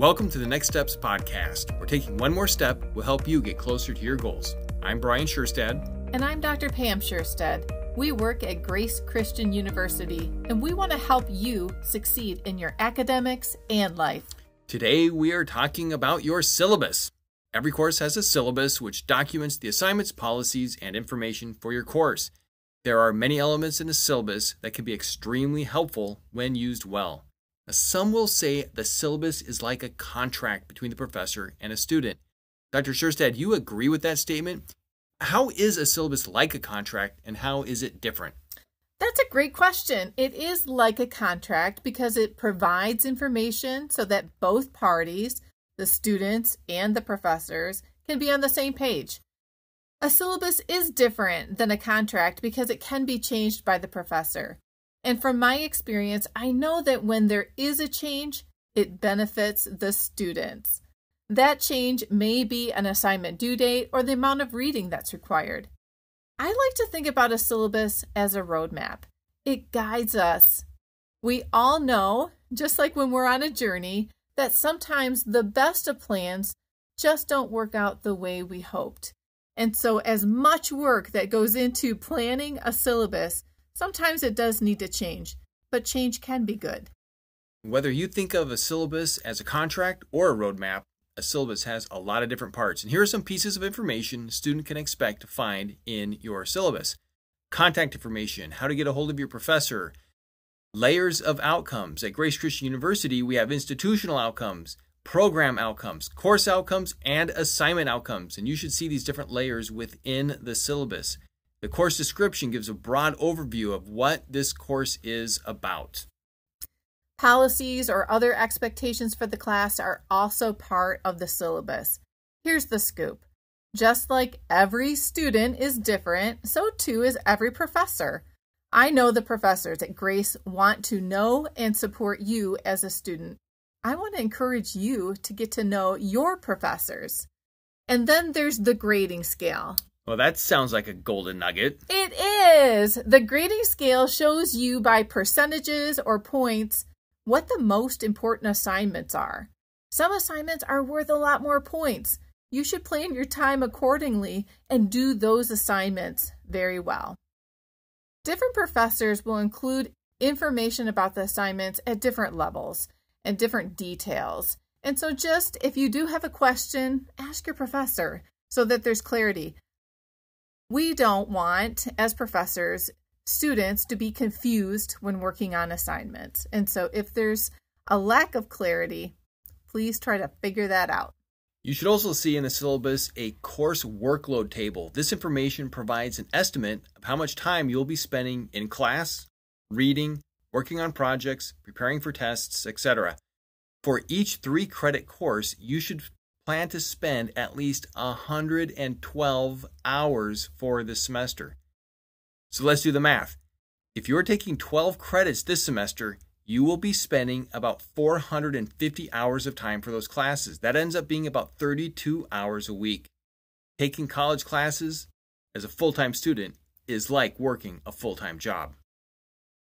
Welcome to the Next Steps podcast, where taking one more step will help you get closer to your goals. I'm Brian Scherstad. And I'm Dr. Pam Scherstad. We work at Grace Christian University, and we want to help you succeed in your academics and life. Today, we are talking about your syllabus. Every course has a syllabus which documents the assignments, policies, and information for your course. There are many elements in the syllabus that can be extremely helpful when used well. Some will say the syllabus is like a contract between the professor and a student. Dr. Scherstad, you agree with that statement? How is a syllabus like a contract and how is it different? That's a great question. It is like a contract because it provides information so that both parties, the students and the professors, can be on the same page. A syllabus is different than a contract because it can be changed by the professor. And from my experience, I know that when there is a change, it benefits the students. That change may be an assignment due date or the amount of reading that's required. I like to think about a syllabus as a roadmap. It guides us. We all know, just like when we're on a journey, that sometimes the best of plans just don't work out the way we hoped. And so, as much work that goes into planning a syllabus Sometimes it does need to change, but change can be good. Whether you think of a syllabus as a contract or a roadmap, a syllabus has a lot of different parts. And here are some pieces of information a student can expect to find in your syllabus contact information, how to get a hold of your professor, layers of outcomes. At Grace Christian University, we have institutional outcomes, program outcomes, course outcomes, and assignment outcomes. And you should see these different layers within the syllabus. The course description gives a broad overview of what this course is about. Policies or other expectations for the class are also part of the syllabus. Here's the scoop. Just like every student is different, so too is every professor. I know the professors at Grace want to know and support you as a student. I want to encourage you to get to know your professors. And then there's the grading scale. Well, that sounds like a golden nugget. It is. The grading scale shows you by percentages or points what the most important assignments are. Some assignments are worth a lot more points. You should plan your time accordingly and do those assignments very well. Different professors will include information about the assignments at different levels and different details. And so, just if you do have a question, ask your professor so that there's clarity. We don't want, as professors, students to be confused when working on assignments. And so if there's a lack of clarity, please try to figure that out. You should also see in the syllabus a course workload table. This information provides an estimate of how much time you'll be spending in class, reading, working on projects, preparing for tests, etc. For each three credit course, you should plan to spend at least 112 hours for the semester. So let's do the math. If you're taking 12 credits this semester, you will be spending about 450 hours of time for those classes. That ends up being about 32 hours a week. Taking college classes as a full time student is like working a full time job.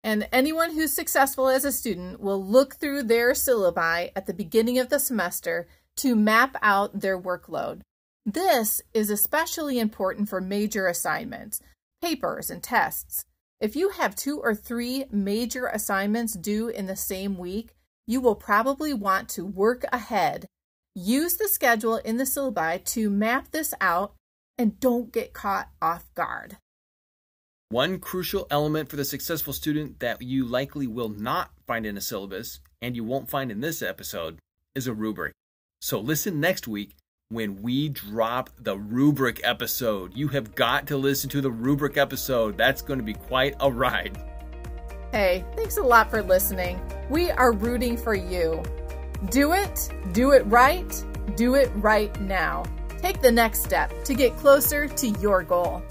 And anyone who's successful as a student will look through their syllabi at the beginning of the semester to map out their workload. This is especially important for major assignments, papers, and tests. If you have two or three major assignments due in the same week, you will probably want to work ahead. Use the schedule in the syllabi to map this out and don't get caught off guard. One crucial element for the successful student that you likely will not find in a syllabus and you won't find in this episode is a rubric. So listen next week when we drop the rubric episode. You have got to listen to the rubric episode. That's going to be quite a ride. Hey, thanks a lot for listening. We are rooting for you. Do it, do it right, do it right now. Take the next step to get closer to your goal.